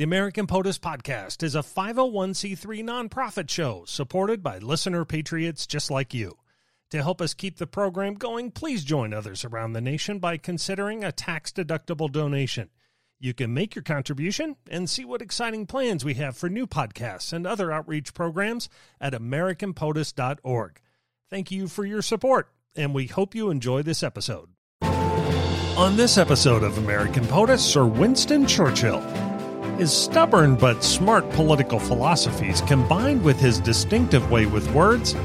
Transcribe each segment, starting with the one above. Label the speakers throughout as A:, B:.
A: The American POTUS Podcast is a 501c3 nonprofit show supported by listener patriots just like you. To help us keep the program going, please join others around the nation by considering a tax deductible donation. You can make your contribution and see what exciting plans we have for new podcasts and other outreach programs at AmericanPOTUS.org. Thank you for your support, and we hope you enjoy this episode. On this episode of American POTUS, Sir Winston Churchill. His stubborn but smart political philosophies combined with his distinctive way with words,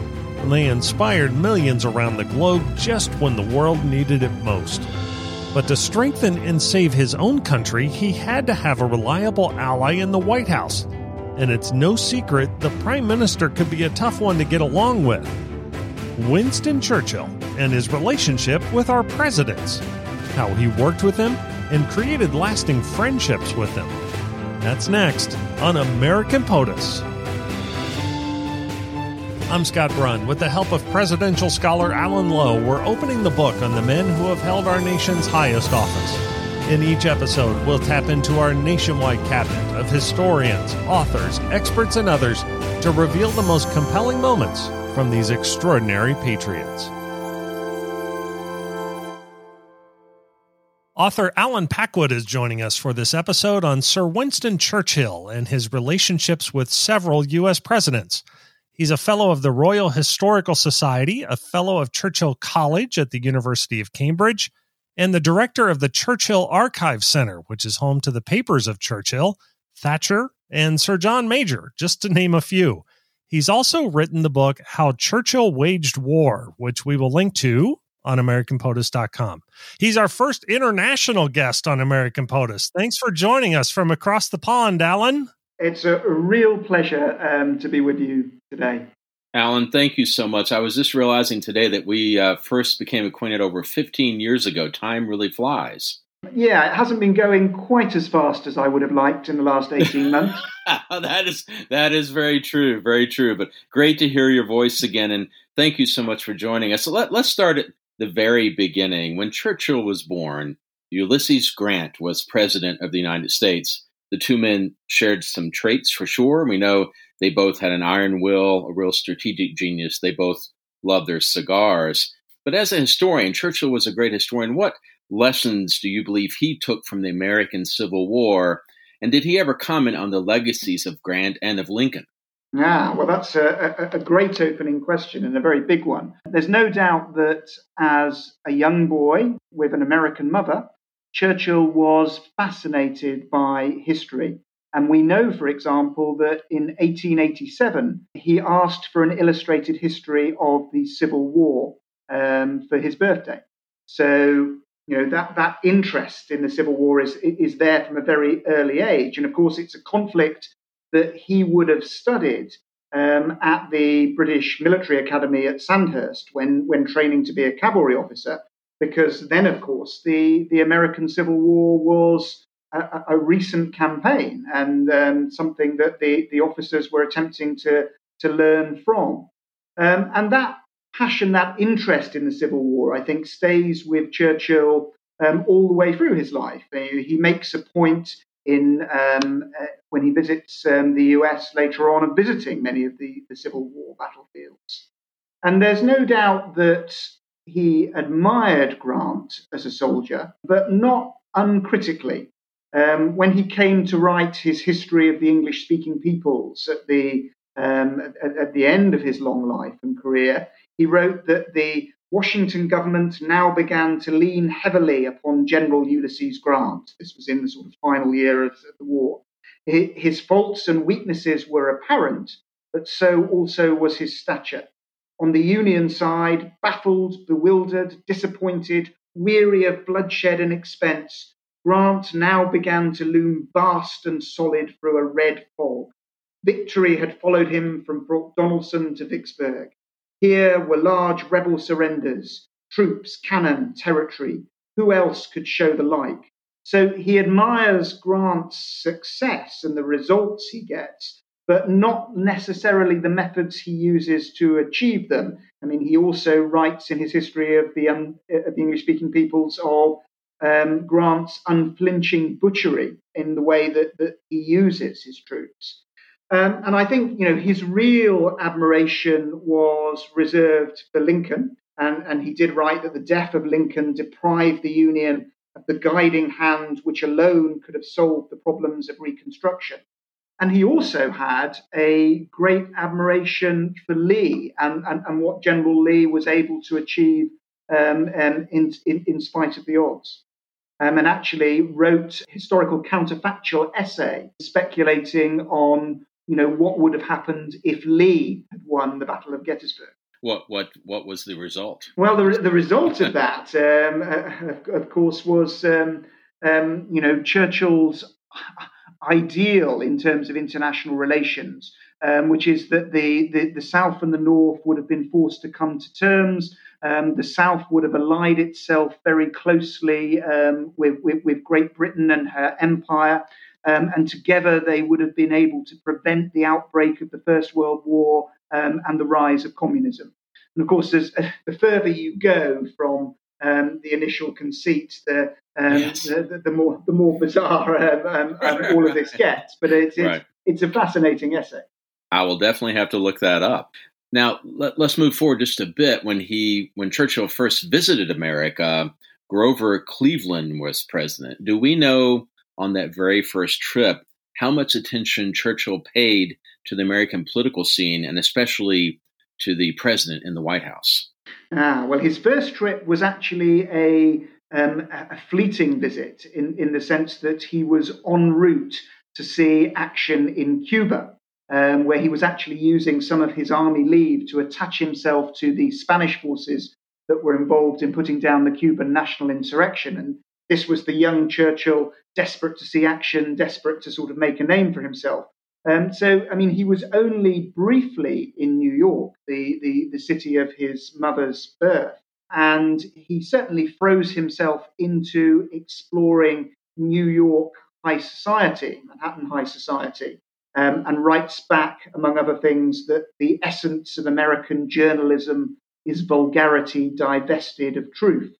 A: they inspired millions around the globe just when the world needed it most. But to strengthen and save his own country, he had to have a reliable ally in the White House. And it's no secret the Prime Minister could be a tough one to get along with. Winston Churchill and his relationship with our presidents, how he worked with them and created lasting friendships with them. That's next on American POTUS. I'm Scott Brunn. With the help of presidential scholar Alan Lowe, we're opening the book on the men who have held our nation's highest office. In each episode, we'll tap into our nationwide cabinet of historians, authors, experts, and others to reveal the most compelling moments from these extraordinary patriots. Author Allen Packwood is joining us for this episode on Sir Winston Churchill and his relationships with several U.S. presidents. He's a fellow of the Royal Historical Society, a fellow of Churchill College at the University of Cambridge, and the director of the Churchill Archive Center, which is home to the papers of Churchill, Thatcher, and Sir John Major, just to name a few. He's also written the book How Churchill Waged War, which we will link to on AmericanPOTUS.com. He's our first international guest on American POTUS. Thanks for joining us from across the pond, Alan.
B: It's a real pleasure um, to be with you today.
C: Alan, thank you so much. I was just realizing today that we uh, first became acquainted over 15 years ago. Time really flies.
B: Yeah, it hasn't been going quite as fast as I would have liked in the last 18 months.
C: that is that is very true, very true. But great to hear your voice again, and thank you so much for joining us. So let, let's start at the very beginning. When Churchill was born, Ulysses Grant was president of the United States. The two men shared some traits for sure. We know they both had an iron will, a real strategic genius. They both loved their cigars. But as a historian, Churchill was a great historian. What lessons do you believe he took from the American Civil War? And did he ever comment on the legacies of Grant and of Lincoln?
B: Yeah, well, that's a, a, great opening question and a very big one. There's no doubt that as a young boy with an American mother, Churchill was fascinated by history. And we know, for example, that in 1887, he asked for an illustrated history of the Civil War um, for his birthday. So, you know, that, that interest in the Civil War is, is there from a very early age. And of course, it's a conflict that he would have studied um, at the British Military Academy at Sandhurst when, when training to be a cavalry officer, because then, of course, the, the American Civil War was a, a recent campaign and um, something that the, the officers were attempting to, to learn from. Um, and that passion, that interest in the Civil War, I think, stays with Churchill um, all the way through his life. He makes a point in um, uh, when he visits um, the US later on of visiting many of the, the Civil War battlefields. And there's no doubt that he admired Grant as a soldier, but not uncritically. Um, when he came to write his history of the English speaking peoples at the, um, at, at the end of his long life and career, he wrote that the Washington government now began to lean heavily upon General Ulysses Grant. This was in the sort of final year of the war. His faults and weaknesses were apparent, but so also was his stature. On the Union side, baffled, bewildered, disappointed, weary of bloodshed and expense, Grant now began to loom vast and solid through a red fog. Victory had followed him from Fort Donelson to Vicksburg. Here were large rebel surrenders, troops, cannon, territory. Who else could show the like? So he admires Grant's success and the results he gets, but not necessarily the methods he uses to achieve them. I mean, he also writes in his history of the, um, of the English speaking peoples of um, Grant's unflinching butchery in the way that, that he uses his troops. Um, and I think you know his real admiration was reserved for Lincoln, and, and he did write that the death of Lincoln deprived the Union of the guiding hand which alone could have solved the problems of Reconstruction. And he also had a great admiration for Lee and, and, and what General Lee was able to achieve um, um, in, in, in, spite of the odds. Um, and actually wrote historical counterfactual essay speculating on you know what would have happened if Lee had won the Battle of Gettysburg.
C: What what what was the result?
B: Well, the the result of that, um, uh, of course, was um, um, you know Churchill's ideal in terms of international relations, um, which is that the, the, the South and the North would have been forced to come to terms. Um, the South would have allied itself very closely um, with, with, with, Great Britain and her empire. Um, and together they would have been able to prevent the outbreak of the First World War um, and the rise of communism. And of course, as, uh, the further you go from um, the initial conceit, the, um, yes. the, the, more the more bizarre um, um, um all of this gets. But it's it's, right. it's a fascinating essay.
C: I will definitely have to look that up. Now let, us move forward just a bit. When he when Churchill first visited America, Grover Cleveland was president. Do we know on that very first trip how much attention Churchill paid to the American political scene and especially to the president in the White House?
B: Ah, well, his first trip was actually a, um, a fleeting visit in, in the sense that he was en route to see action in Cuba, um, where he was actually using some of his army leave to attach himself to the Spanish forces that were involved in putting down the Cuban national insurrection. And this was the young Churchill, desperate to see action, desperate to sort of make a name for himself. Um, so, I mean, he was only briefly in New York, the, the, the city of his mother's birth, and he certainly froze himself into exploring New York high society, Manhattan high society, um, and writes back, among other things, that the essence of American journalism is vulgarity divested of truth.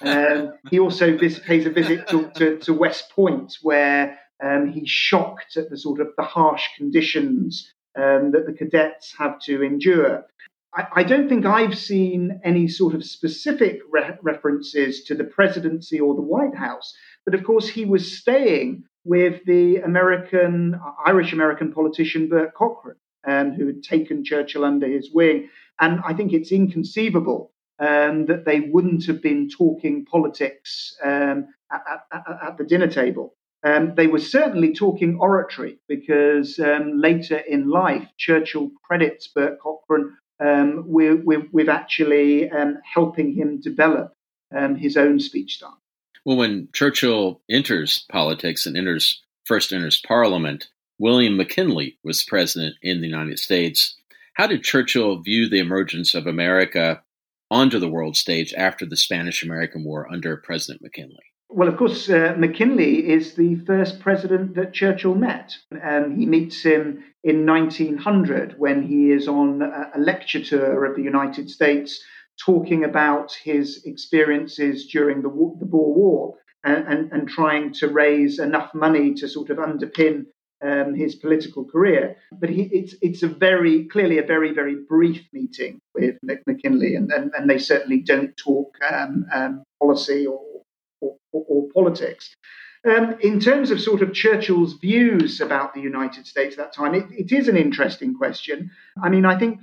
B: Um, he also vis- pays a visit to, to, to West Point, where um, he's shocked at the sort of the harsh conditions um, that the cadets have to endure. I, I, don't think I've seen any sort of specific re- references to the presidency or the White House, but of course he was staying with the American, Irish American politician Bourke Cockran, um, who had taken Churchill under his wing. And I think it's inconceivable um, that they wouldn't have been talking politics um, at, at, at, the dinner table. Um, they were certainly talking oratory because um, later in life, Churchill credits Bourke Cockran um, with, with, with, actually um, helping him develop his own speech style.
C: Well, when Churchill enters politics and enters first enters Parliament, William McKinley was president in the United States. How did Churchill view the emergence of America onto the world stage after the Spanish American War under President McKinley?
B: Well, of course, uh, McKinley is the first president that Churchill met. Um, he meets him in 1900 when he is on a lecture tour of the United States talking about his experiences during the, the Boer War and, and, and, trying to raise enough money to sort of underpin um, his political career. But he, it's, it's a very, clearly a very, very brief meeting with McKinley, and, and, and they certainly don't talk um, um policy or or, or, or politics. Um, in terms of sort of Churchill's views about the United States at that time, it, it is an interesting question. I mean, I think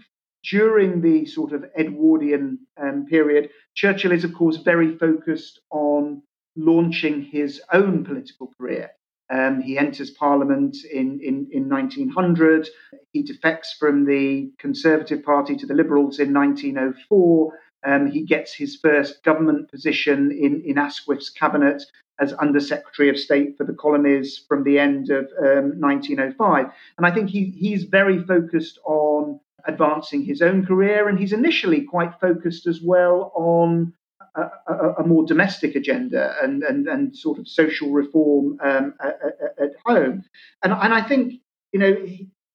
B: during the sort of Edwardian um, period, Churchill is, of course, very focused on launching his own political career. Um, he enters Parliament in, in, in 1900. He defects from the Conservative Party to the Liberals in 1904. Um, he gets his first government position in, in Asquith's cabinet as Under Secretary of State for the Colonies from the end of um, 1905. And I think he, he's very focused on advancing his own career, and he's initially quite focused as well on a, a, more domestic agenda and, and, and sort of social reform um, at, at, home. And, and I think, you know,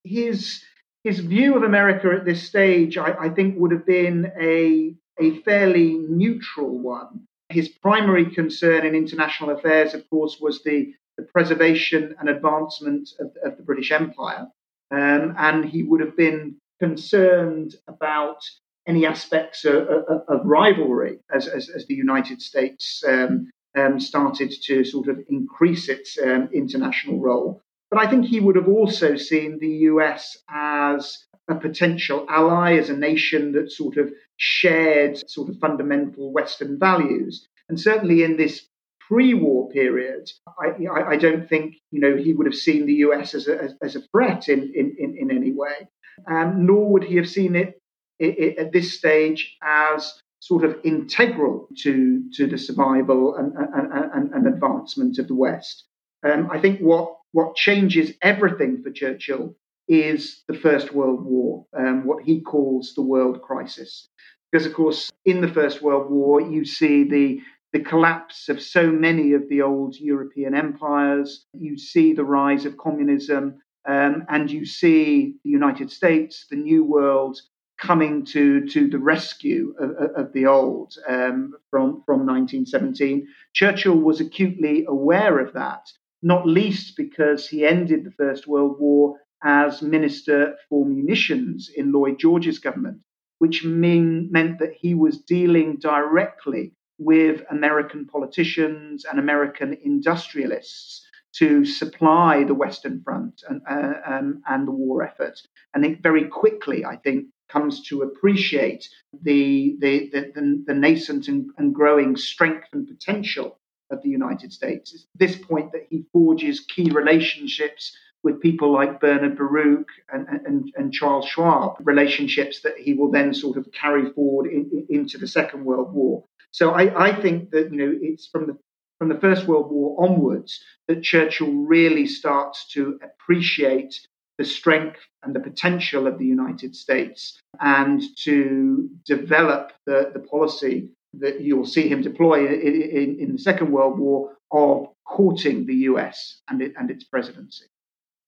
B: his his view of America at this stage, I, I think, would have been a a fairly neutral one. His primary concern in international affairs, of course, was the, the preservation and advancement of, of the British Empire. Um, and he would have been concerned about any aspects of, of, rivalry as, as, as, the United States um, um, started to sort of increase its um, international role. But I think he would have also seen the US as a potential ally, as a nation that sort of shared sort of fundamental Western values. And certainly in this pre-war period, I, I, don't think you know he would have seen the US as a, as a threat in, in, in, in, any way, um, nor would he have seen it, at this stage as sort of integral to to the survival and, and, and, and advancement of the West. Um, I think what what changes everything for Churchill is the First World War, um, what he calls the world crisis. Because, of course, in the First World War, you see the the collapse of so many of the old European empires. You see the rise of communism, um, and you see the United States, the New World, coming to, to the rescue of, of the old um, from, from 1917. Churchill was acutely aware of that, not least because he ended the First World War as Minister for Munitions in Lloyd George's government, which mean, meant that he was dealing directly with American politicians and American industrialists to supply the Western Front and, uh, um, and the war effort. And very quickly, I think, comes to appreciate the, the, the, the nascent and, and, growing strength and potential of the United States. It's this point that he forges key relationships with people like Bernard Baruch and, and, and Charles Schwab, relationships that he will then sort of carry forward in, in, into the Second World War. So I, I think that you know it's from the from the First World War onwards that Churchill really starts to appreciate the strength and the potential of the United States and to develop the, the policy that you'll see him deploy in, in, in the Second World War of courting the US and, it, and its presidency.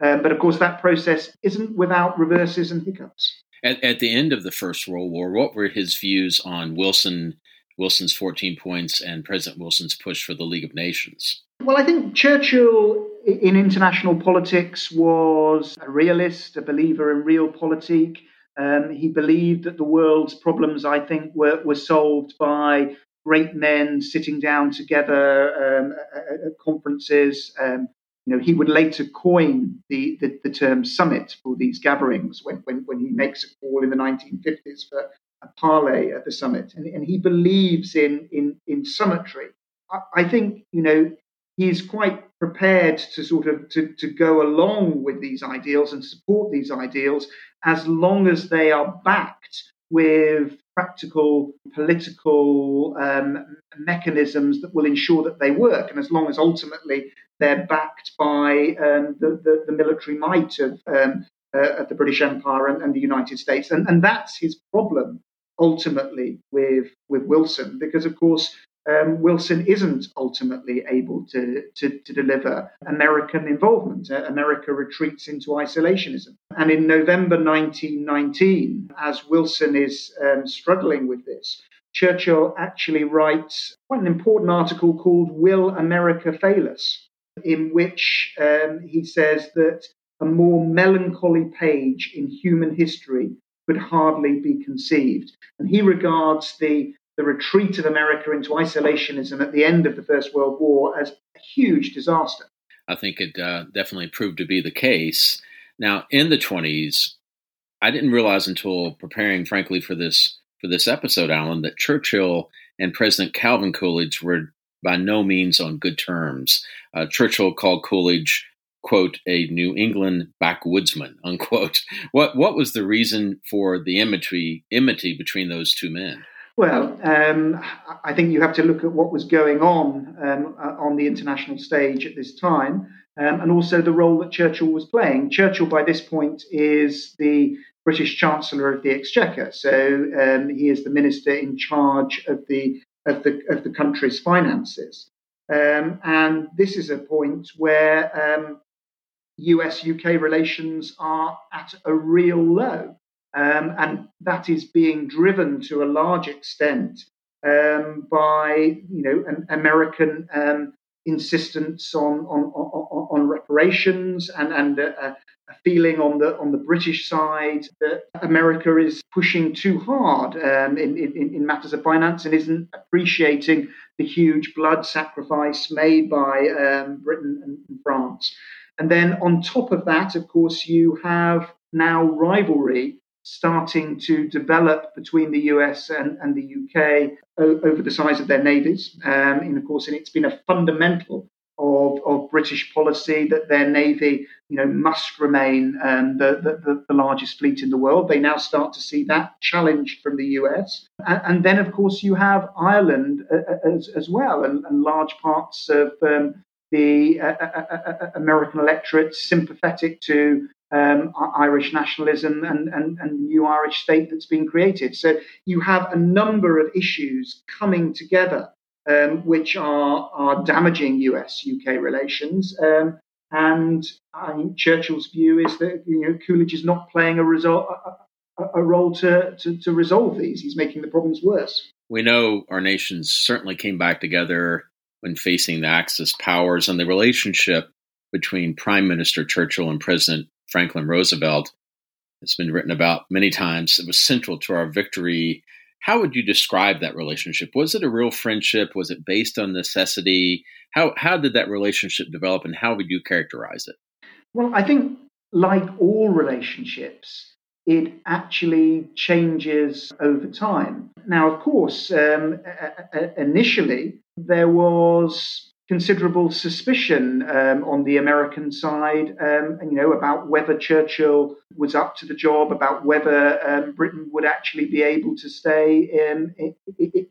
B: Um, but of course, that process isn't without reverses and hiccups.
C: At, at, the end of the First World War, what were his views on Wilson Wilson's 14 points and President Wilson's push for the League of Nations?
B: Well, I think Churchill in international politics was a realist, a believer in realpolitik. Um, he believed that the world's problems, I think, were, were solved by great men sitting down together um, at, at, conferences. Um, you know, he would later coin the, the, the, term summit for these gatherings when, when, when he makes a call in the 1950s for a parley at the summit, and, and he believes in in in summitry. I, I think you know he's quite prepared to sort of to, to go along with these ideals and support these ideals as long as they are backed with practical political um, mechanisms that will ensure that they work, and as long as ultimately they're backed by um, the, the, the, military might of, um, uh, of the British Empire and, and, the United States. And, and that's his problem ultimately with with Wilson, because of course um, Wilson isn't ultimately able to, to, to deliver American involvement. Uh, America retreats into isolationism. And in November 1919, as Wilson is um, struggling with this, Churchill actually writes quite an important article called Will America Fail Us? in which um, he says that a more melancholy page in human history could hardly be conceived. And he regards the, the retreat of America into isolationism at the end of the First World War as a huge disaster.
C: I think it uh, definitely proved to be the case. Now, in the 20s, I didn't realize until preparing, frankly, for this for this episode, Alan, that Churchill and President Calvin Coolidge were by no means on good terms. Uh, Churchill called Coolidge quote a New England backwoodsman unquote. What what was the reason for the enmity enmity between those two men?
B: Well, um, I think you have to look at what was going on um, uh, on the international stage at this time, um, and also the role that Churchill was playing. Churchill, by this point, is the British Chancellor of the Exchequer, so um, he is the minister in charge of the of the of the country's finances. Um, and this is a point where um, US UK relations are at a real low. Um, and that is being driven to a large extent um, by you know an American um, insistence on on, on, on reparations and and a, a, feeling on the on the British side that America is pushing too hard um, in, in, in matters of finance and isn't appreciating the huge blood sacrifice made by um, Britain and France. And then on top of that, of course, you have now rivalry starting to develop between the US and, and the UK o- over the size of their navies. Um, and of course, and it's been a fundamental of, of British policy that their navy, you know, must remain um, the, the, the, largest fleet in the world. They now start to see that challenged from the US. And, and then, of course, you have Ireland uh, uh as, as well, and, and large parts of um, the uh, uh, uh, American electorate sympathetic to um, Irish nationalism and, and, and new Irish state that's been created. So you have a number of issues coming together um, which are, are damaging US UK relations. Um, and I think Churchill's view is that you know Coolidge is not playing a, result, a, a role to, to, to resolve these. He's making the problems worse.
C: We know our nations certainly came back together when facing the Axis powers, and the relationship between Prime Minister Churchill and President Franklin Roosevelt It's been written about many times. It was central to our victory. How would you describe that relationship? Was it a real friendship? Was it based on necessity? How how did that relationship develop, and how would you characterize it?
B: Well, I think like all relationships, it actually changes over time. Now, of course, um, initially there was considerable suspicion um, on the American side, um, and, you know, about whether Churchill was up to the job, about whether um, Britain would actually be able to stay in,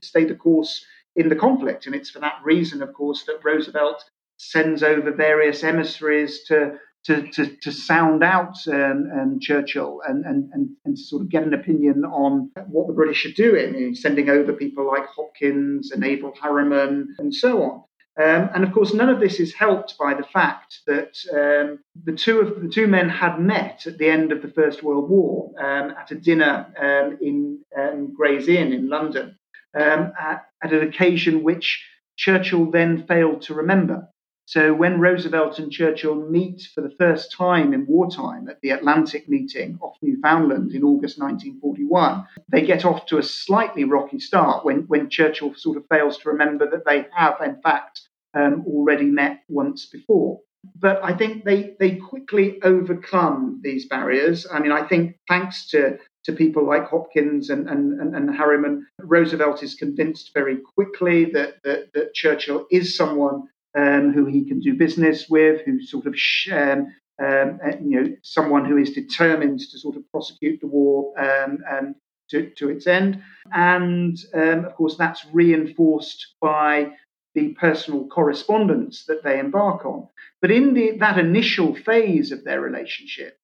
B: stay the course in the conflict. And it's for that reason, of course, that Roosevelt sends over various emissaries to. To, to, to sound out um, um, Churchill and, and, and, and sort of get an opinion on what the British are doing, sending over people like Hopkins and Averell Harriman and so on. Um, and of course, none of this is helped by the fact that um, the two of the two men had met at the end of the First World War um, at a dinner um, in um, Gray's Inn in London, um, at, at, an occasion which Churchill then failed to remember. So when Roosevelt and Churchill meet for the first time in wartime at the Atlantic meeting off Newfoundland in August 1941, they get off to a slightly rocky start when, when Churchill sort of fails to remember that they have, in fact, um, already met once before. But I think they, they quickly overcome these barriers. I mean, I think thanks to, to people like Hopkins and, and, and, and Harriman, Roosevelt is convinced very quickly that, that, that Churchill is someone um, who he can do business with, who sort of um, um, uh, you know someone who is determined to sort of prosecute the war um to, to, its end, and um, of course that's reinforced by the personal correspondence that they embark on. But in the, that initial phase of their relationship,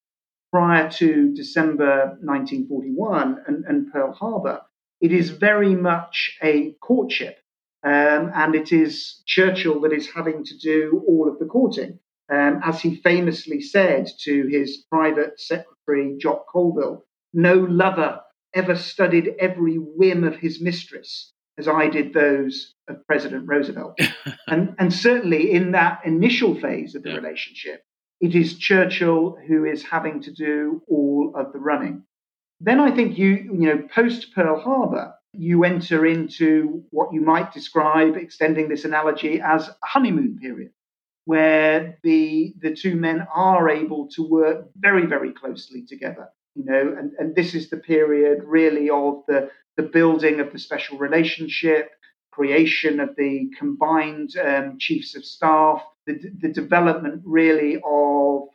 B: prior to December 1941 and, and Pearl Harbor, it is very much a courtship. Um, and it is Churchill that is having to do all of the courting. Um, as he famously said to his private secretary, Jock Colville, no lover ever studied every whim of his mistress as I did those of President Roosevelt. and, and certainly in that initial phase of the yeah. relationship, it is Churchill who is having to do all of the running. Then I think you, you know, post Pearl Harbor, you enter into what you might describe, extending this analogy, as a honeymoon period, where the the two men are able to work very, very closely together. You know, and, and this is the period really of the, the building of the special relationship, creation of the combined um, chiefs of staff, the, the development really of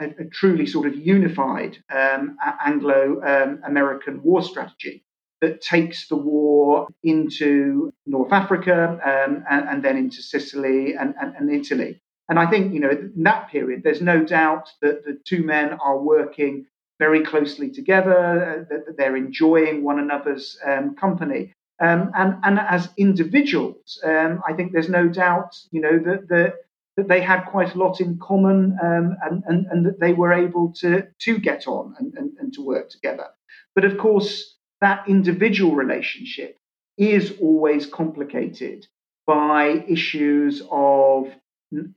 B: a, a truly sort of unified um, Anglo um, American war strategy that takes the war into North Africa um, and, and, then into Sicily and, and, and, Italy. And I think, you know, in that period, there's no doubt that the two men are working very closely together, uh, that they're enjoying one another's um, company. Um, and, and as individuals, um, I think there's no doubt, you know, that, that, that they had quite a lot in common um, and, and, and that they were able to, to get on and, and, and to work together. But of course, that individual relationship is always complicated by issues of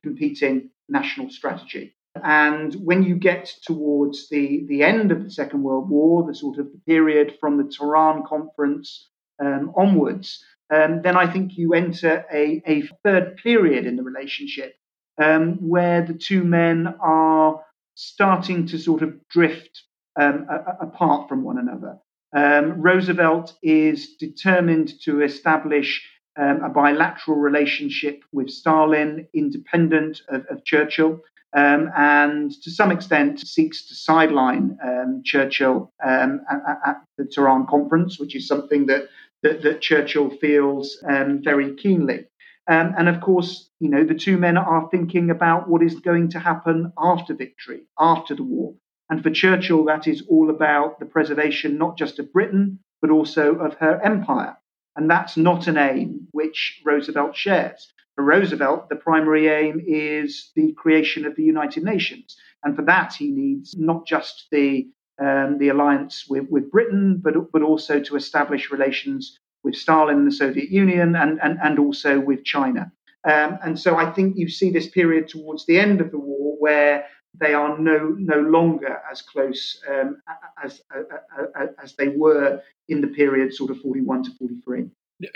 B: competing national strategy. And when you get towards the, the end of the Second World War, the sort of period from the Tehran Conference um, onwards, um, then I think you enter a, a third period in the relationship um, where the two men are starting to sort of drift um, a, apart from one another. Um, Roosevelt is determined to establish um, a bilateral relationship with Stalin, independent of, of Churchill. Um, and to some extent seeks to sideline um, Churchill um, at, at, the Tehran conference, which is something that that, that Churchill feels um, very keenly. Um, and of course, you know, the two men are thinking about what is going to happen after victory, after the war. And for Churchill, that is all about the preservation not just of Britain, but also of her empire. And that's not an aim which Roosevelt shares. For Roosevelt, the primary aim is the creation of the United Nations. And for that, he needs not just the, um, the alliance with, with Britain, but, but also to establish relations with Stalin the Soviet Union and, and, and also with China. Um, and so I think you see this period towards the end of the war where they are no no longer as close um, as, as as they were in the period sort of 41 to 43.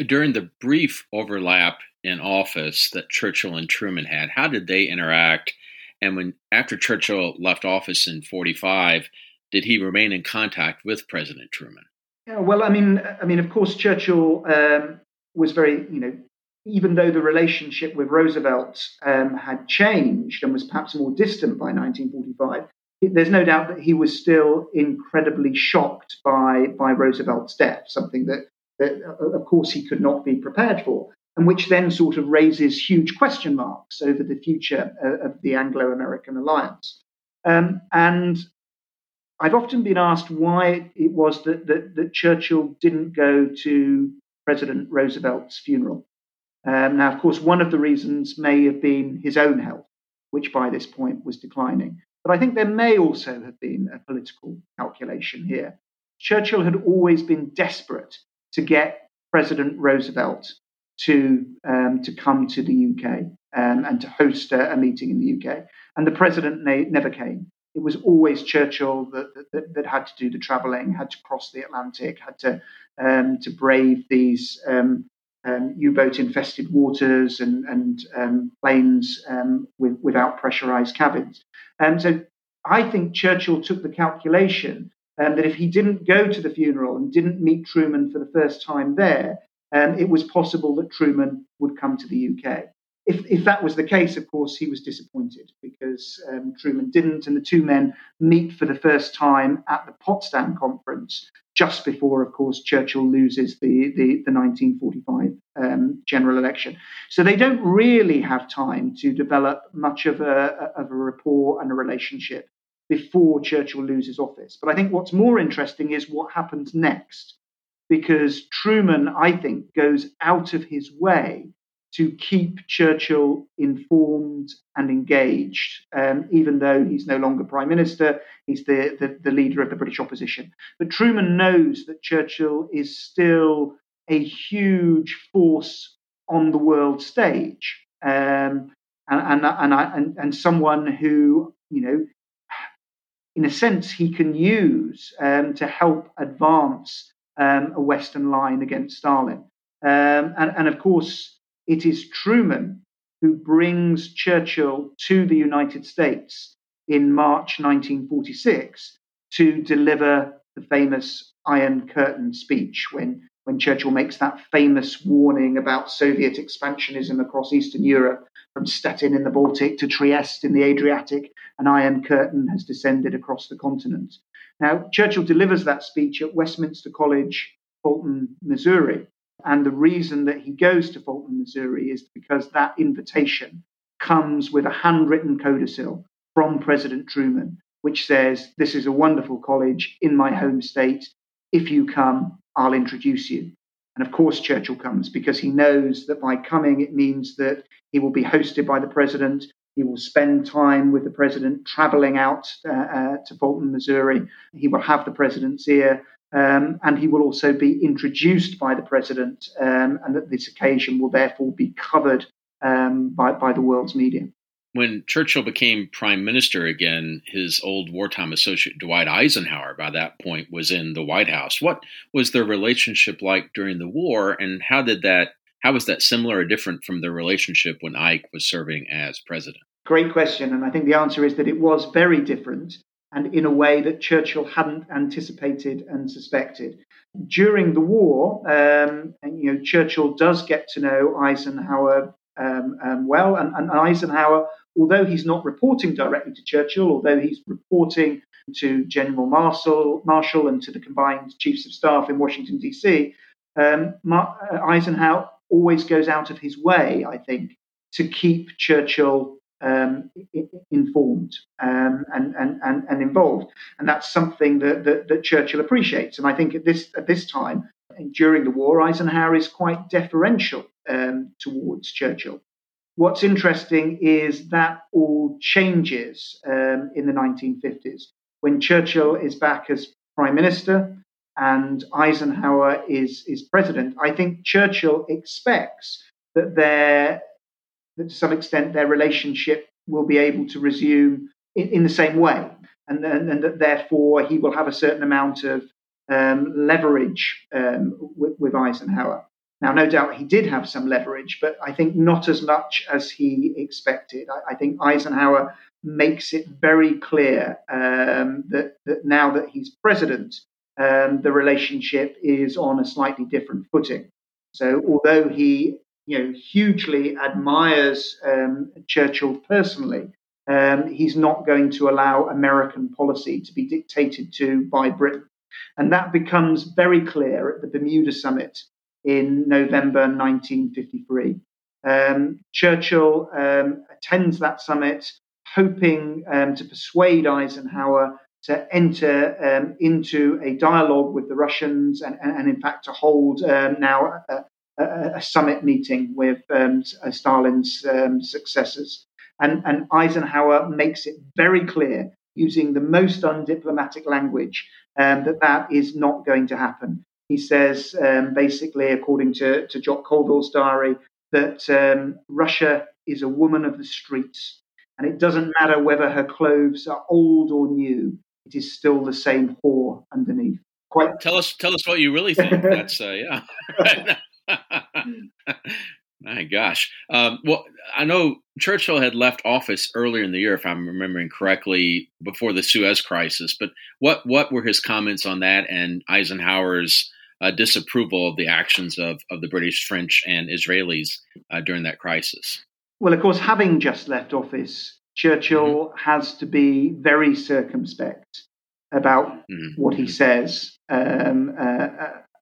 C: During the brief overlap in office that Churchill and Truman had, how did they interact? And when after Churchill left office in 45, did he remain in contact with President Truman?
B: Yeah, well, I mean, I mean, of course, Churchill um, was very, you know, even though the relationship with Roosevelt um, had changed and was perhaps more distant by 1945, there's no doubt that he was still incredibly shocked by, by Roosevelt's death, something that, that, of course, he could not be prepared for, and which then sort of raises huge question marks over the future uh, of the Anglo American alliance. Um, and I've often been asked why it was that, that, that Churchill didn't go to President Roosevelt's funeral. Um, now, of course, one of the reasons may have been his own health, which by this point was declining. But I think there may also have been a political calculation here. Churchill had always been desperate to get President Roosevelt to, um, to come to the UK um, and to host a, a, meeting in the UK. And the president na- never came. It was always Churchill that, that, that, had to do the traveling, had to cross the Atlantic, had to, um, to brave these um, um, U-boat infested waters and, and um, planes with, without pressurized cabins. And so I think Churchill took the calculation um, that if he didn't go to the funeral and didn't meet Truman for the first time there, um, it was possible that Truman would come to the UK. If, if that was the case, of course, he was disappointed because um, Truman didn't, and the two men meet for the first time at the Potsdam conference, just before, of course, Churchill loses the, the, the 1945 um, general election. So they don't really have time to develop much of a, of a rapport and a relationship before Churchill loses office. But I think what's more interesting is what happens next, because Truman, I think, goes out of his way to keep Churchill informed and engaged, um, even though he's no longer prime minister, he's the, the, the, leader of the British opposition. But Truman knows that Churchill is still a huge force on the world stage, um, and, and, and, and, and someone who, you know, in a sense, he can use um, to help advance um, a Western line against Stalin. Um, and, and of course, it is Truman who brings Churchill to the United States in March 1946 to deliver the famous Iron Curtain speech when, when Churchill makes that famous warning about Soviet expansionism across Eastern Europe from Stettin in the Baltic to Trieste in the Adriatic, an Iron Curtain has descended across the continent. Now, Churchill delivers that speech at Westminster College, Fulton, Missouri. And the reason that he goes to Fulton, Missouri is because that invitation comes with a handwritten codicil from President Truman, which says, This is a wonderful college in my home state. If you come, I'll introduce you. And of course, Churchill comes because he knows that by coming, it means that he will be hosted by the president. He will spend time with the president, traveling out uh, uh, to Fulton, Missouri. He will have the president's ear. Um, and he will also be introduced by the president, um, and that this occasion will therefore be covered um, by, by the world's media.
C: When Churchill became prime minister again, his old wartime associate Dwight Eisenhower, by that point, was in the White House. What was their relationship like during the war, and how did that? How was that similar or different from the relationship when Ike was serving as president?
B: Great question, and I think the answer is that it was very different and in a way that Churchill hadn't anticipated and suspected. During the war, um, and, you know, Churchill does get to know Eisenhower um, um, well, and, and, Eisenhower, although he's not reporting directly to Churchill, although he's reporting to General Marshall, Marshall and to the combined chiefs of staff in Washington D.C., um, uh, Eisenhower always goes out of his way, I think, to keep Churchill um, informed um, and, and, and, and, involved. And that's something that, that, that, Churchill appreciates. And I think at this, at this time, during the war, Eisenhower is quite deferential um, towards Churchill. What's interesting is that all changes um, in the 1950s when Churchill is back as prime minister and Eisenhower is, is president. I think Churchill expects that there that to some extent their relationship will be able to resume in, in the same way, and, and, and, that therefore he will have a certain amount of um, leverage um, with, with, Eisenhower. Now, no doubt he did have some leverage, but I think not as much as he expected. I, I think Eisenhower makes it very clear um, that, that now that he's president, um, the relationship is on a slightly different footing. So, although he you know, hugely admires um, Churchill personally, um, he's not going to allow American policy to be dictated to by Britain. And that becomes very clear at the Bermuda summit in November 1953. Um, Churchill um, attends that summit, hoping um, to persuade Eisenhower to enter um, into a dialogue with the Russians and, and, and in fact, to hold um, now a, a, a summit meeting with um, uh, Stalin's um, successors. And, and Eisenhower makes it very clear, using the most undiplomatic language, um, that that is not going to happen. He says, um, basically, according to, to Jock Colville's diary, that Russia is a woman of the streets. And it doesn't matter whether her clothes are old or new, it is still the same whore underneath.
C: Quite. Tell us, tell us what you really think. That's uh, yeah. My gosh. Um, well, I know Churchill had left office earlier in the year, if I'm remembering correctly, before the Suez Crisis. But what what were his comments on that and Eisenhower's uh, disapproval of the actions of, of the British, French, and Israelis uh, during that crisis?
B: Well, of course, having just left office, Churchill mm-hmm. has to be very circumspect about mm-hmm. what he mm-hmm. says um, uh,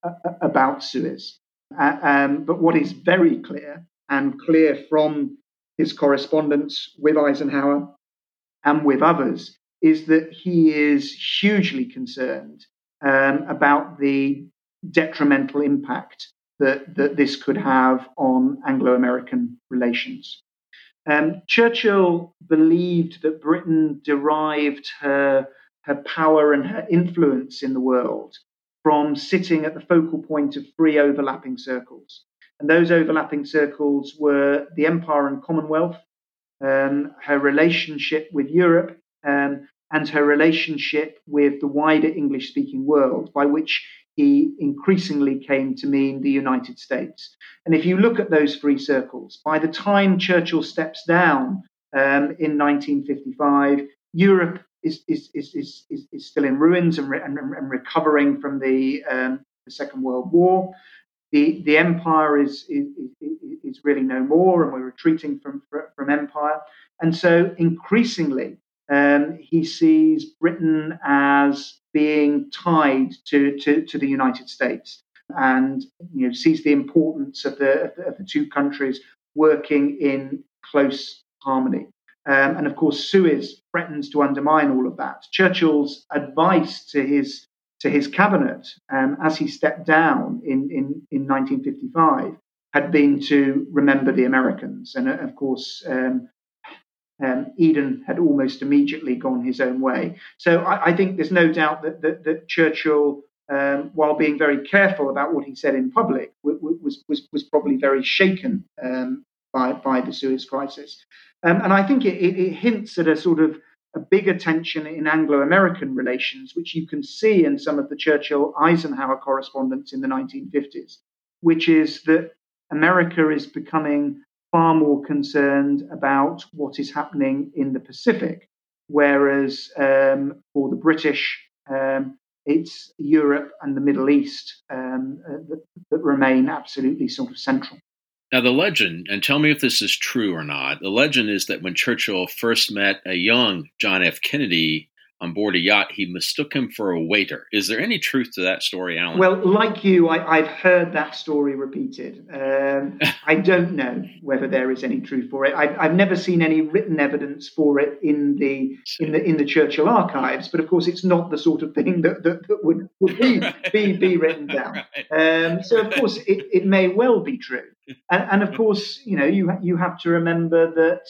B: uh about Suez. Uh, um, but what is very clear and clear from his correspondence with Eisenhower and with others is that he is hugely concerned um, about the detrimental impact that, that this could have on Anglo American relations. Um, Churchill believed that Britain derived her, her power and her influence in the world from sitting at the focal point of three overlapping circles. And those overlapping circles were the Empire and Commonwealth, um, her relationship with Europe, um, and her relationship with the wider English speaking world, by which he increasingly came to mean the United States. And if you look at those three circles, by the time Churchill steps down um, in 1955, Europe is is is is, is, still in ruins and, re- and, and recovering from the, um, the Second World War. The the empire is, is is really no more, and we're retreating from from empire. And so increasingly, um, he sees Britain as being tied to, to, to the United States, and you know sees the importance of the, of the, two countries working in close harmony. Um, and of course, Suez threatens to undermine all of that. Churchill's advice to his to his cabinet um, as he stepped down in, in, in 1955 had been to remember the Americans. And uh, of course, um, um, Eden had almost immediately gone his own way. So I, I think there's no doubt that, that, that Churchill um, while being very careful about what he said in public, was, was, was probably very shaken um, by, by the Suez Crisis. Um, and I think it, it, it, hints at a sort of a bigger tension in Anglo American relations, which you can see in some of the Churchill Eisenhower correspondence in the 1950s, which is that America is becoming far more concerned about what is happening in the Pacific, whereas um, for the British, um, it's Europe and the Middle East um, uh, that, that remain absolutely sort of central.
C: Now, the legend, and tell me if this is true or not, the legend is that when Churchill first met a young John F. Kennedy on board a yacht, he mistook him for a waiter. Is there any truth to that story, Allen?
B: Well, like you, I, have heard that story repeated. Um, I don't know whether there is any truth for it. I've, I've, never seen any written evidence for it in the in the in the Churchill archives. But of course, it's not the sort of thing that that, that would, would be, right. be be written down. Right. Um, so of course, it, it may well be true. And, and of course, you know, you you have to remember that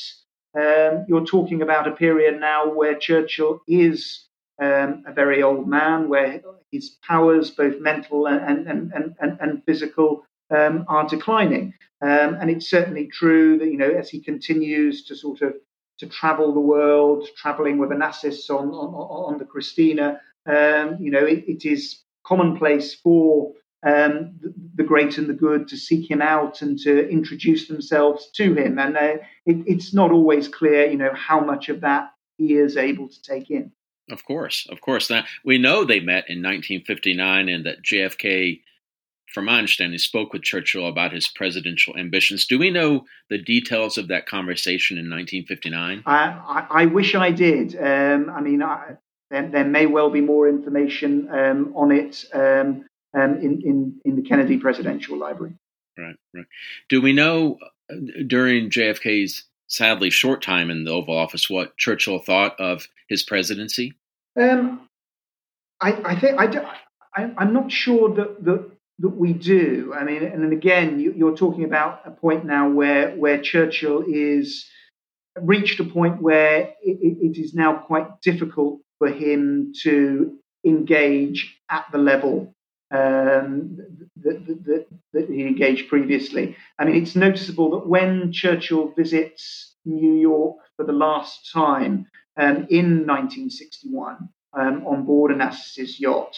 B: um, you're talking about a period now where Churchill is um, a very old man, where his powers, both mental and, and, and, and, physical, um, are declining. Um, and it's certainly true that, you know, as he continues to sort of to travel the world, traveling with Onassis on, on, on the Christina, um, you know, it, it is commonplace for um, the, the, great and the good to seek him out and to introduce themselves to him. And uh, it, it's not always clear, you know, how much of that he is able to take in.
C: Of course, of course. Now, we know they met in 1959 and that JFK, from my understanding, spoke with Churchill about his presidential ambitions. Do we know the details of that conversation in 1959? I,
B: I, I wish I did. Um, I mean, I, there, there, may well be more information um, on it. Um, um, in, in, in the Kennedy Presidential Library.
C: Right, right. Do we know uh, during JFK's sadly short time in the Oval Office what Churchill thought of his presidency? Um,
B: I, I think I, I, am not sure that, that that we do. I mean, and then again, you, are talking about a point now where where Churchill is reached a point where it, it is now quite difficult for him to engage at the level um, that, that, that, he engaged previously. I mean, it's noticeable that when Churchill visits New York for the last time um, in 1961 um, on board Onassis's yacht,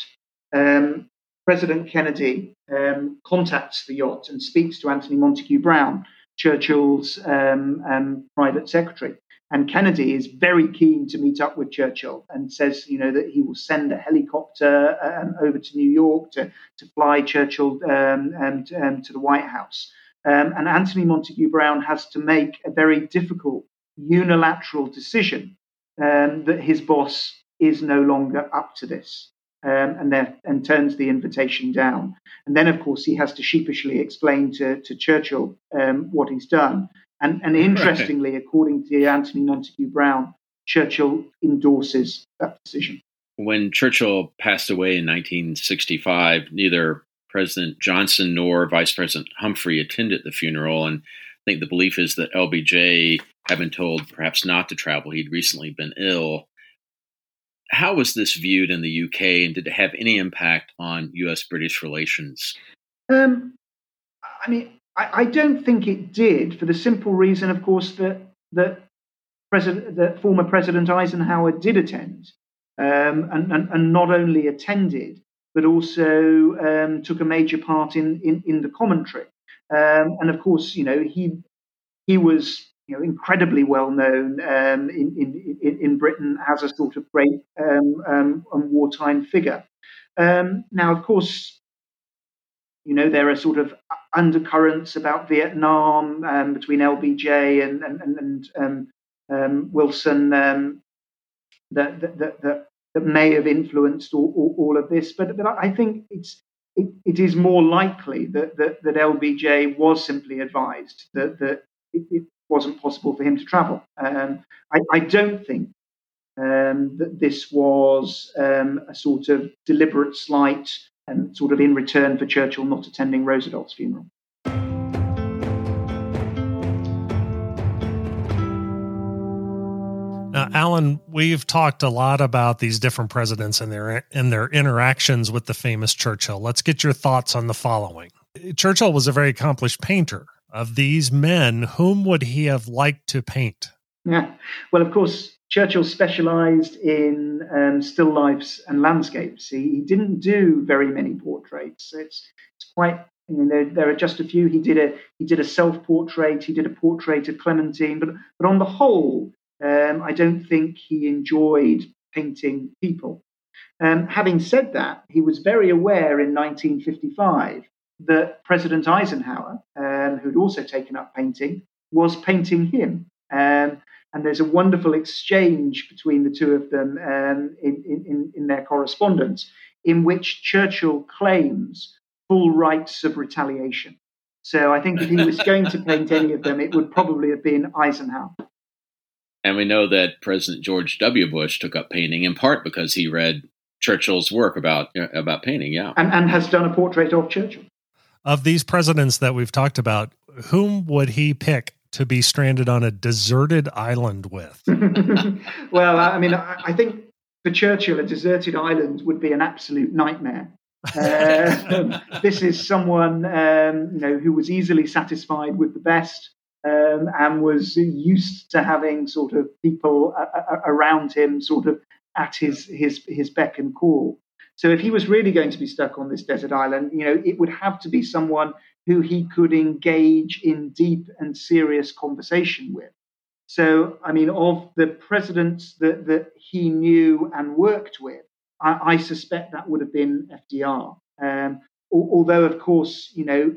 B: um, President Kennedy um, contacts the yacht and speaks to Anthony Montague Browne, Churchill's um, private secretary. And Kennedy is very keen to meet up with Churchill and says, you know, that he will send a helicopter um, over to New York to, to fly Churchill um, and, um, to the White House. Um, and Anthony Montague Browne has to make a very difficult unilateral decision um, that his boss is no longer up to this. Um, and and turns the invitation down. And then, of course, he has to sheepishly explain to, to Churchill um, what he's done. And, and interestingly, right. according to Anthony Montague Browne, Churchill endorses that decision.
C: When Churchill passed away in 1965, neither President Johnson nor Vice President Humphrey attended the funeral. And I think the belief is that LBJ had been told perhaps not to travel. He'd recently been ill. How was this viewed in the UK, and did it have any impact on U.S. British relations? Um,
B: I mean, I, I, don't think it did, for the simple reason, of course, that that, President, that former President Eisenhower did attend, um, and, and, and, not only attended, but also um, took a major part in in, in the commentary. Um, and of course, you know, he he was you know incredibly well known um, in, in in Britain as a sort of great um, um, wartime figure. now, of course, you know, there are sort of undercurrents about Vietnam um, between LBJ and and, and um, um, Wilson um, that, that, that, that, may have influenced all, all, all, of this. But but I think it's it, it is more likely that, that, that LBJ was simply advised that that it, it wasn't possible for him to travel. Um, I, I, don't think um, that this was a sort of deliberate slight and sort of in return for Churchill not attending Roosevelt's funeral.
A: Now, Allen, we've talked a lot about these different presidents and their and their interactions with the famous Churchill. Let's get your thoughts on the following. Churchill was a very accomplished painter. Of these men, whom would he have liked to paint?
B: Yeah. Well, of course, Churchill specialized in um, still lifes and landscapes. He, he, didn't do very many portraits. It's, it's quite you know, there, there, are just a few. He did a he did a self portrait. He did a portrait of Clementine. But but on the whole, um, I don't think he enjoyed painting people. Um, having said that, he was very aware in 1955 that President Eisenhower, um, who'd also taken up painting, was painting him. Um, and there's a wonderful exchange between the two of them um, in, in, in their correspondence, in which Churchill claims full rights of retaliation. So I think if he was going to paint any of them, it would probably have been Eisenhower.
C: And we know that President George W. Bush took up painting in part because he read Churchill's work about uh, about painting. Yeah,
B: and, and has done a portrait of Churchill.
A: Of these presidents that we've talked about, whom would he pick to be stranded on a deserted island with?
B: well, I mean, I think for Churchill, a deserted island would be an absolute nightmare. Uh, this is someone um, you know who was easily satisfied with the best um, and was used to having sort of people a- a- around him, sort of at his his his beck and call. So if he was really going to be stuck on this desert island, you know, it would have to be someone who he could engage in deep and serious conversation with. So, I mean, of the presidents that, that he knew and worked with, I, I suspect that would have been FDR. Um, although, of course, you know,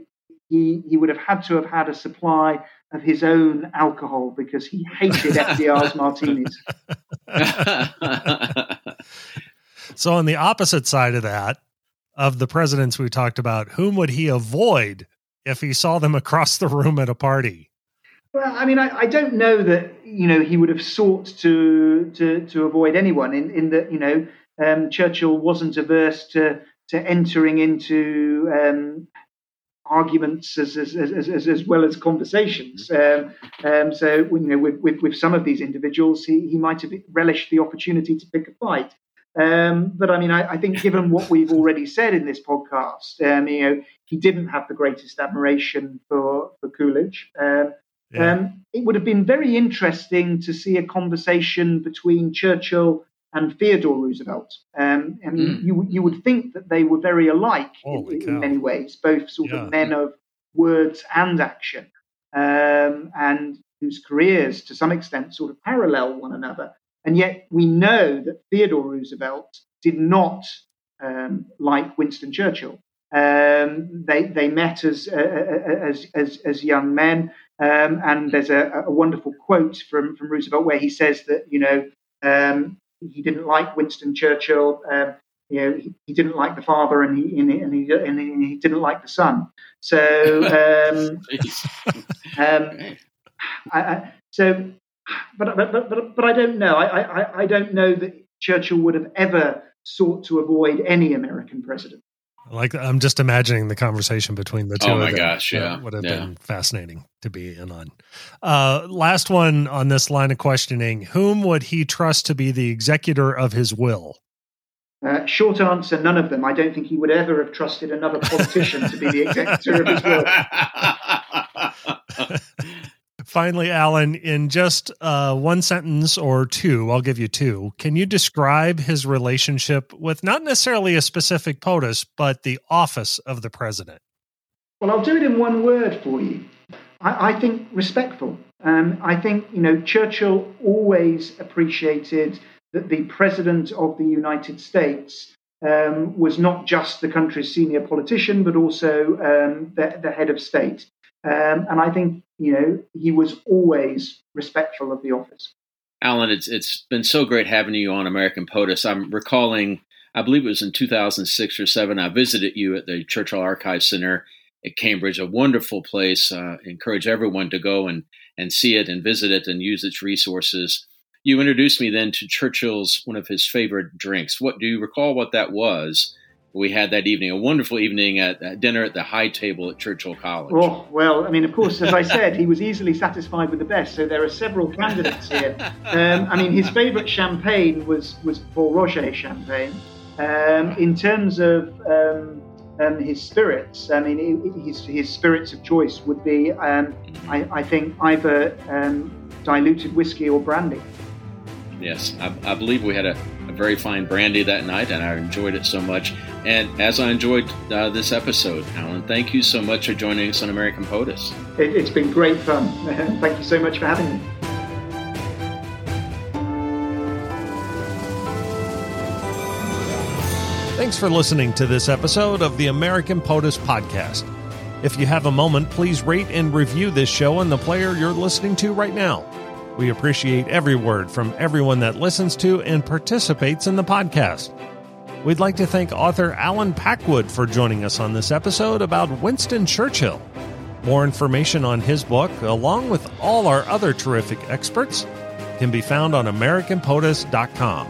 B: he, he would have had to have had a supply of his own alcohol because he hated FDR's martinis.
A: so, on the opposite side of that, of the presidents we talked about, whom would he avoid if he saw them across the room at a party?
B: Well, I mean, I, I don't know that you know he would have sought to to to avoid anyone. In in that you know um, Churchill wasn't averse to to entering into um, arguments as as, as, as, as, well as conversations. Um, um, so you know, with, with, with some of these individuals, he, he might have relished the opportunity to pick a fight. Um, but I mean, I, I, think given what we've already said in this podcast, um, you know, he didn't have the greatest admiration for for Coolidge. Um, yeah. Um, it would have been very interesting to see a conversation between Churchill and Theodore Roosevelt. Um, I mean, mm. you you would think that they were very alike in, in, many ways, both sort yeah. of men of words and action, um, and whose careers, to some extent, sort of parallel one another. And yet, we know that Theodore Roosevelt did not um, like Winston Churchill. Um, they they met as uh, as, as, as young men, um, and there's a, a, wonderful quote from from Roosevelt where he says that you know um, he didn't like Winston Churchill. Um, you know, he, he, didn't like the father, and he and he, and he, and he didn't like the son. So, um, um, I, I, so, but, but but but I don't know. I, I I don't know that Churchill would have ever sought to avoid any American president.
A: Like I'm just imagining the conversation between the two. Oh
C: my them. gosh, yeah,
A: would have
C: yeah.
A: been fascinating to be in on. Uh, last one on this line of questioning: Whom would he trust to be the executor of his will?
B: Uh, short answer: None of them. I don't think he would ever have trusted another politician to be the executor of his will.
A: Finally, Allen, in just uh, one sentence or two, I'll give you two. Can you describe his relationship with not necessarily a specific POTUS, but the office of the president?
B: Well, I'll do it in one word for you. I, I think respectful. Um, I think, you know, Churchill always appreciated that the president of the United States um, was not just the country's senior politician, but also um, the, the, head of state. Um, and I think you know he was always respectful of the office.
C: Allen, it's it's been so great having you on American POTUS. I'm recalling, I believe it was in 2006 or seven. I visited you at the Churchill Archive Center at Cambridge, a wonderful place. Uh, encourage everyone to go and and see it and visit it and use its resources. You introduced me then to Churchill's one of his favorite drinks. What do you recall what that was? We had that evening, a wonderful evening at, at dinner at the high table at Churchill College.
B: Oh, well, I mean, of course, as I said, he was easily satisfied with the best, so there are several candidates here. Um, I mean, his favourite champagne was, was Pol Roger champagne. Um, in terms of um, um his spirits, I mean, his, his spirits of choice would be, um, I, I, think, either um, diluted whiskey or brandy.
C: Yes, I, I believe we had a, a, very fine brandy that night, and I enjoyed it so much. And as I enjoyed uh, this episode, Allen, thank you so much for joining us on American POTUS.
B: It, it's been great fun. thank you so much for having me.
A: Thanks for listening to this episode of the American POTUS podcast. If you have a moment, please rate and review this show on the player you're listening to right now. We appreciate every word from everyone that listens to and participates in the podcast. We'd like to thank author Allen Packwood for joining us on this episode about Winston Churchill. More information on his book, along with all our other terrific experts, can be found on AmericanPOTUS.com.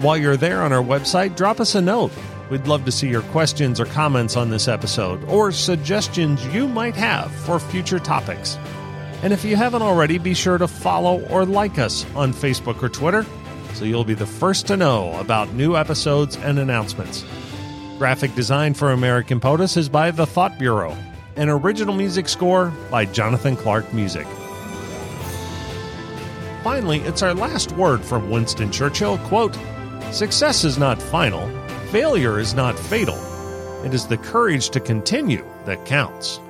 A: While you're there on our website, drop us a note. We'd love to see your questions or comments on this episode, or suggestions you might have for future topics. And if you haven't already, be sure to follow or like us on Facebook or Twitter so you'll be the first to know about new episodes and announcements. Graphic design for American POTUS is by The Thought Bureau, and original music score by Jonathan Clark Music. Finally, it's our last word from Winston Churchill quote, Success is not final, failure is not fatal. It is the courage to continue that counts.